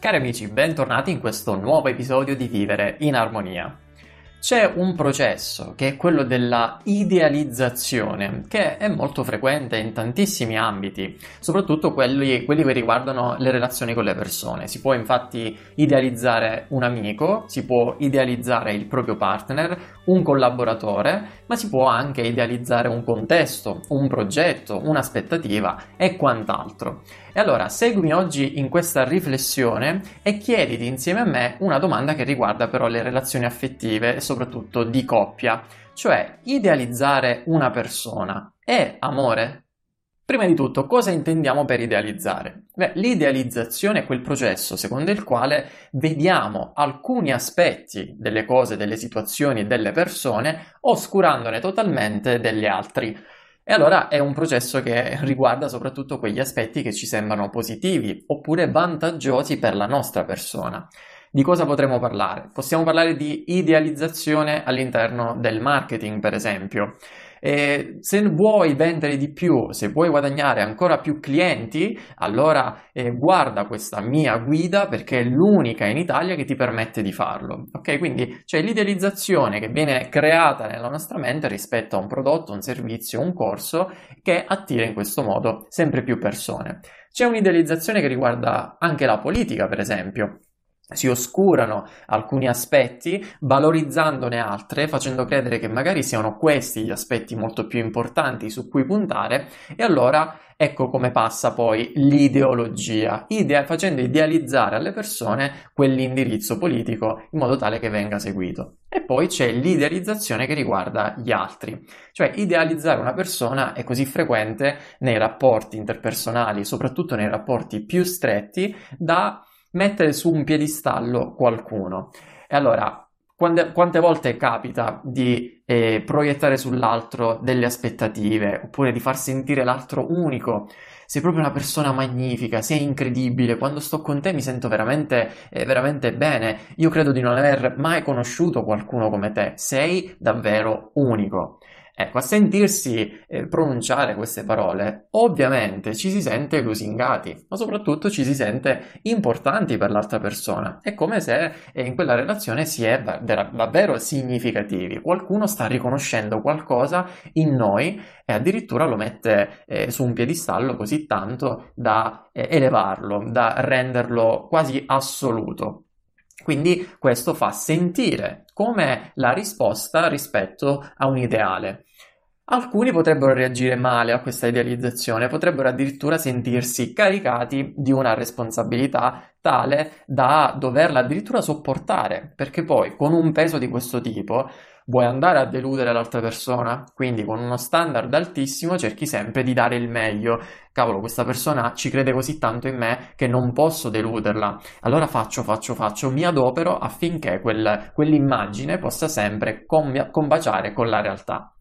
Cari amici, bentornati in questo nuovo episodio di Vivere in Armonia. C'è un processo che è quello della idealizzazione, che è molto frequente in tantissimi ambiti, soprattutto quelli, quelli, che riguardano le relazioni con le persone. Si può infatti idealizzare un amico, si può idealizzare il proprio partner, un collaboratore, ma si può anche idealizzare un contesto, un progetto, un'aspettativa e quant'altro. E allora seguimi oggi in questa riflessione e chiediti insieme a me una domanda che riguarda però le relazioni affettive soprattutto di coppia, cioè idealizzare una persona è amore? Prima di tutto, cosa intendiamo per idealizzare? Beh, l'idealizzazione è quel processo secondo il quale vediamo alcuni aspetti delle cose, delle situazioni delle persone, oscurandone totalmente degli altri. E allora è un processo che riguarda soprattutto quegli aspetti che ci sembrano positivi oppure vantaggiosi per la nostra persona. Di cosa potremmo parlare? Possiamo parlare di idealizzazione all'interno del marketing, per esempio. E se vuoi vendere di più, se vuoi guadagnare ancora più clienti, allora eh, guarda questa mia guida perché è l'unica in Italia che ti permette di farlo. Ok? Quindi c'è l'idealizzazione che viene creata nella nostra mente rispetto a un prodotto, un servizio, un corso che attira in questo modo sempre più persone. C'è un'idealizzazione che riguarda anche la politica, per esempio si oscurano alcuni aspetti, valorizzandone altre, facendo credere che magari siano questi gli aspetti molto più importanti su cui puntare, e allora ecco come passa poi l'ideologia, idea, facendo idealizzare alle persone quell'indirizzo politico in modo tale che venga seguito. E poi c'è l'idealizzazione che riguarda gli altri, cioè idealizzare una persona è così frequente nei rapporti interpersonali, soprattutto nei rapporti più stretti, da mettere su un piedistallo qualcuno. E allora, quante, quante volte capita di eh, proiettare sull'altro delle aspettative oppure di far sentire l'altro unico? Sei proprio una persona magnifica, sei incredibile, quando sto con te mi sento veramente, eh, veramente bene. Io credo di non aver mai conosciuto qualcuno come te, sei davvero unico. Ecco, a sentirsi eh, pronunciare queste parole, ovviamente ci si sente lusingati, ma soprattutto ci si sente importanti per l'altra persona. È come se eh, in quella relazione si è davvero significativi. Qualcuno sta riconoscendo qualcosa in noi e addirittura lo mette eh, su un piedistallo così tanto da eh, elevarlo, da renderlo quasi assoluto. Quindi questo fa sentire come la risposta rispetto a un ideale. Alcuni potrebbero reagire male a questa idealizzazione, potrebbero addirittura sentirsi caricati di una responsabilità tale da doverla addirittura sopportare, perché poi con un peso di questo tipo vuoi andare a deludere l'altra persona, quindi con uno standard altissimo cerchi sempre di dare il meglio. Cavolo, questa persona ci crede così tanto in me che non posso deluderla. Allora faccio, faccio, faccio, mi adopero affinché quel, quell'immagine possa sempre combaciare con la realtà.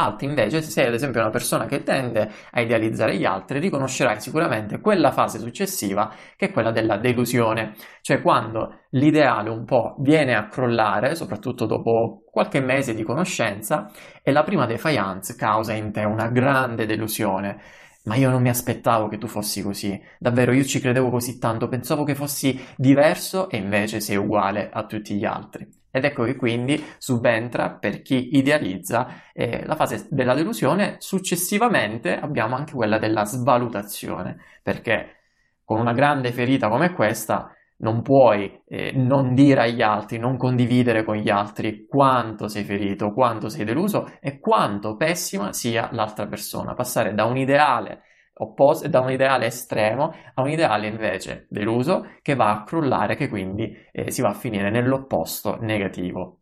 Altri invece, se sei ad esempio una persona che tende a idealizzare gli altri, riconoscerai sicuramente quella fase successiva che è quella della delusione, cioè quando l'ideale un po' viene a crollare, soprattutto dopo qualche mese di conoscenza, e la prima defiance causa in te una grande delusione. Ma io non mi aspettavo che tu fossi così, davvero io ci credevo così tanto, pensavo che fossi diverso e invece sei uguale a tutti gli altri. Ed ecco che quindi subentra per chi idealizza eh, la fase della delusione, successivamente abbiamo anche quella della svalutazione, perché con una grande ferita come questa non puoi eh, non dire agli altri, non condividere con gli altri quanto sei ferito, quanto sei deluso e quanto pessima sia l'altra persona. Passare da un ideale opposto, da un ideale estremo a un ideale invece deluso che va a crollare, che quindi eh, si va a finire nell'opposto negativo.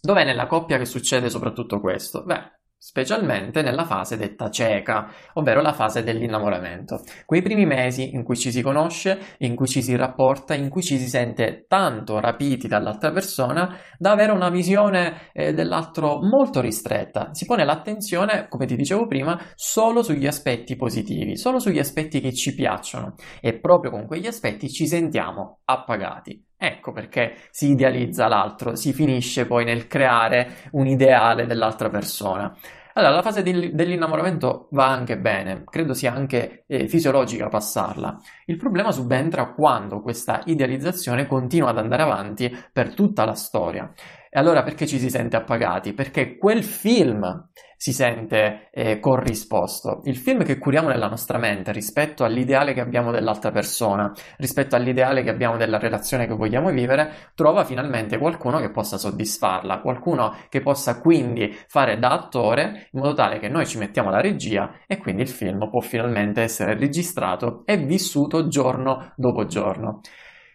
Dov'è nella coppia che succede soprattutto questo? Beh, specialmente nella fase detta cieca, ovvero la fase dell'innamoramento. Quei primi mesi in cui ci si conosce, in cui ci si rapporta, in cui ci si sente tanto rapiti dall'altra persona da avere una visione eh, dell'altro molto ristretta. Si pone l'attenzione, come ti dicevo prima, solo sugli aspetti positivi, solo sugli aspetti che ci piacciono e proprio con quegli aspetti ci sentiamo appagati. Ecco perché si idealizza l'altro, si finisce poi nel creare un ideale dell'altra persona. Allora, la fase di, dell'innamoramento va anche bene, credo sia anche eh, fisiologica passarla. Il problema subentra quando questa idealizzazione continua ad andare avanti per tutta la storia. E allora perché ci si sente appagati? Perché quel film si sente eh, corrisposto. Il film che curiamo nella nostra mente rispetto all'ideale che abbiamo dell'altra persona, rispetto all'ideale che abbiamo della relazione che vogliamo vivere, trova finalmente qualcuno che possa soddisfarla, qualcuno che possa quindi fare da attore in modo tale che noi ci mettiamo la regia e quindi il film può finalmente essere registrato e vissuto giorno dopo giorno.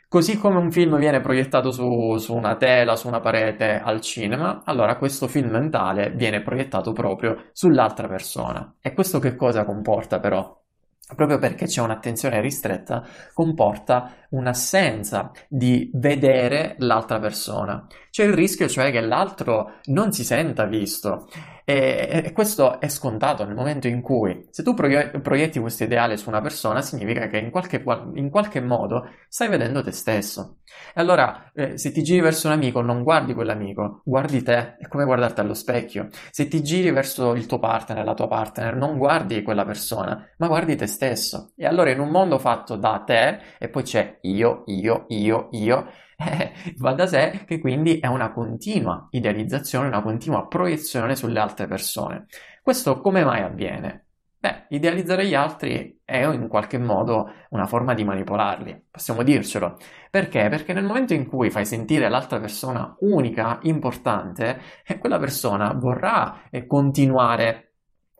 Così come un film viene proiettato su, su, una tela, su una parete al cinema, allora questo film mentale viene proiettato proprio sull'altra persona. E questo che cosa comporta però? Proprio perché c'è un'attenzione ristretta, comporta un'assenza di vedere l'altra persona. C'è il rischio cioè che l'altro non si senta visto e, questo è scontato nel momento in cui, se tu proietti questo ideale su una persona, significa che in qualche, in qualche modo stai vedendo te stesso. E allora, eh, se ti giri verso un amico, non guardi quell'amico, guardi te, è come guardarti allo specchio. Se ti giri verso il tuo partner, la tua partner, non guardi quella persona, ma guardi te stesso. E allora, in un mondo fatto da te, e poi c'è io, io, io, io, va da sé che quindi è una continua idealizzazione, una continua proiezione sulle altre persone. Questo come mai avviene? Beh, idealizzare gli altri è in qualche modo una forma di manipolarli, possiamo dircelo. Perché? Perché nel momento in cui fai sentire l'altra persona unica, importante, eh, quella persona vorrà continuare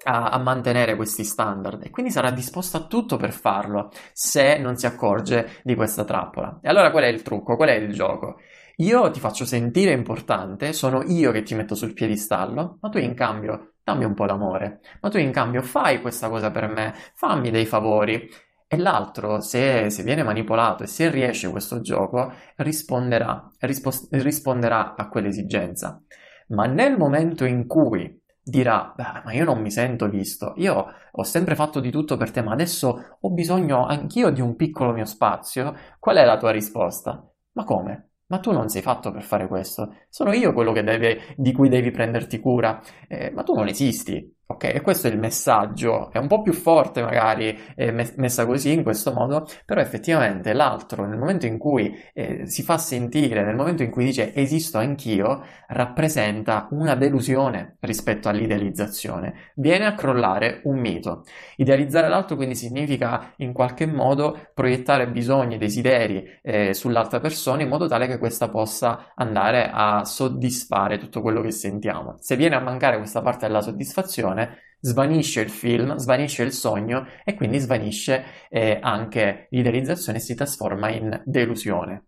a, a, mantenere questi standard e quindi sarà disposto a tutto per farlo se non si accorge di questa trappola. E allora qual è il trucco? Qual è il gioco? Io ti faccio sentire importante, sono io che ti metto sul piedistallo, ma tu in cambio dammi un po' d'amore, ma tu in cambio fai questa cosa per me, fammi dei favori. E l'altro, se, se viene manipolato e se riesce questo gioco, risponderà, rispos- risponderà a quell'esigenza. Ma nel momento in cui dirà, ma io non mi sento visto, io ho sempre fatto di tutto per te, ma adesso ho bisogno anch'io di un piccolo mio spazio, qual è la tua risposta? Ma come? Ma tu non sei fatto per fare questo, sono io quello deve, di cui devi prenderti cura, eh, ma tu non esisti, Ok, e questo è il messaggio, è un po' più forte magari eh, messa così in questo modo, però effettivamente l'altro nel momento in cui eh, si fa sentire, nel momento in cui dice esisto anch'io, rappresenta una delusione rispetto all'idealizzazione, viene a crollare un mito. Idealizzare l'altro quindi significa in qualche modo proiettare bisogni, desideri eh, sull'altra persona in modo tale che questa possa andare a soddisfare tutto quello che sentiamo. Se viene a mancare questa parte della soddisfazione, svanisce il film, svanisce il sogno e quindi svanisce eh, anche l'idealizzazione e si trasforma in delusione.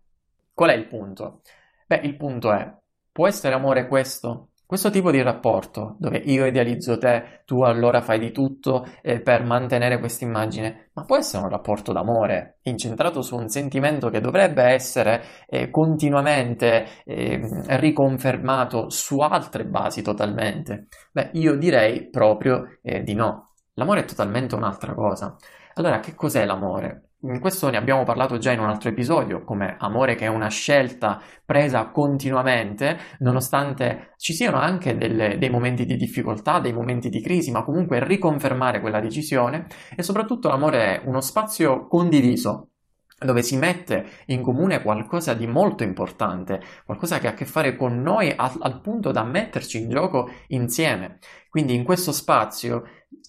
Qual è il punto? Beh, il punto è, può essere amore questo? Questo tipo di rapporto, dove io idealizzo te, tu allora fai di tutto eh, per mantenere questa immagine, ma può essere un rapporto d'amore, incentrato su un sentimento che dovrebbe essere eh, continuamente eh, riconfermato su altre basi totalmente? Beh, io direi proprio eh, di no. L'amore è totalmente un'altra cosa. Allora, che cos'è l'amore? Questo ne abbiamo parlato già in un altro episodio, come amore che è una scelta presa continuamente, nonostante ci siano anche delle, dei momenti di difficoltà, dei momenti di crisi, ma comunque riconfermare quella decisione e soprattutto l'amore è uno spazio condiviso, dove si mette in comune qualcosa di molto importante, qualcosa che ha a che fare con noi al, al, punto da metterci in gioco insieme. Quindi in questo spazio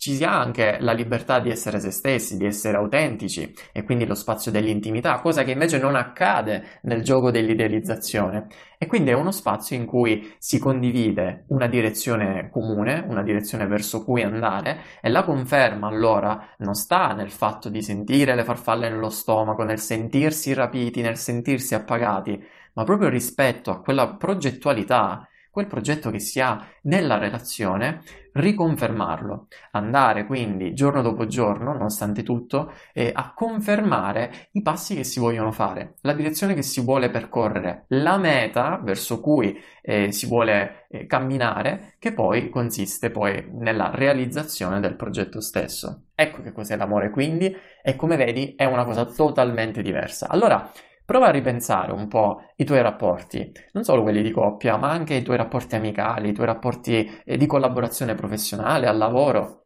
ci sia anche la libertà di essere se stessi, di essere autentici e quindi lo spazio dell'intimità, cosa che invece non accade nel gioco dell'idealizzazione. E quindi è uno spazio in cui si condivide una direzione comune, una direzione verso cui andare e la conferma allora non sta nel fatto di sentire le farfalle nello stomaco, nel sentirsi rapiti, nel sentirsi appagati, ma proprio rispetto a quella progettualità quel progetto che si ha nella relazione, riconfermarlo, andare quindi giorno dopo giorno, nonostante tutto, eh, a confermare i passi che si vogliono fare, la direzione che si vuole percorrere, la meta verso cui eh, si vuole eh, camminare, che poi consiste poi nella realizzazione del progetto stesso. Ecco che cos'è l'amore quindi e come vedi è una cosa totalmente diversa. Allora, Prova a ripensare un po' i tuoi rapporti, non solo quelli di coppia, ma anche i tuoi rapporti amicali, i tuoi rapporti eh, di collaborazione professionale, al lavoro.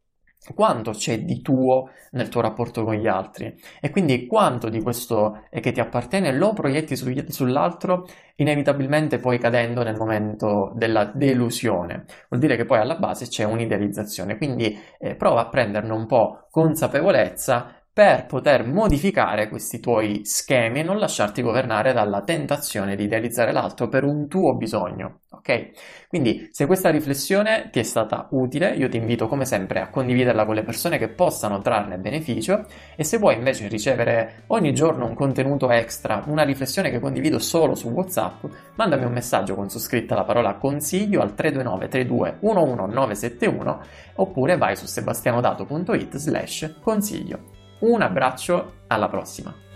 Quanto c'è di tuo nel tuo rapporto con gli altri? E quindi quanto di questo che ti appartiene? Lo proietti su, sull'altro inevitabilmente poi cadendo nel momento della delusione. Vuol dire che poi alla base c'è un'idealizzazione. Quindi eh, prova a prenderne un po' consapevolezza per poter modificare questi tuoi schemi e non lasciarti governare dalla tentazione di idealizzare l'altro per un tuo bisogno. Ok? Quindi, se questa riflessione ti è stata utile, io ti invito come sempre a condividerla con le persone che possano trarne beneficio e se vuoi invece ricevere ogni giorno un contenuto extra, una riflessione che condivido solo su WhatsApp, mandami un messaggio con su scritta la parola consiglio al 329 32 11971 oppure vai su sebastianodato.it slash consiglio. Un abbraccio, alla prossima!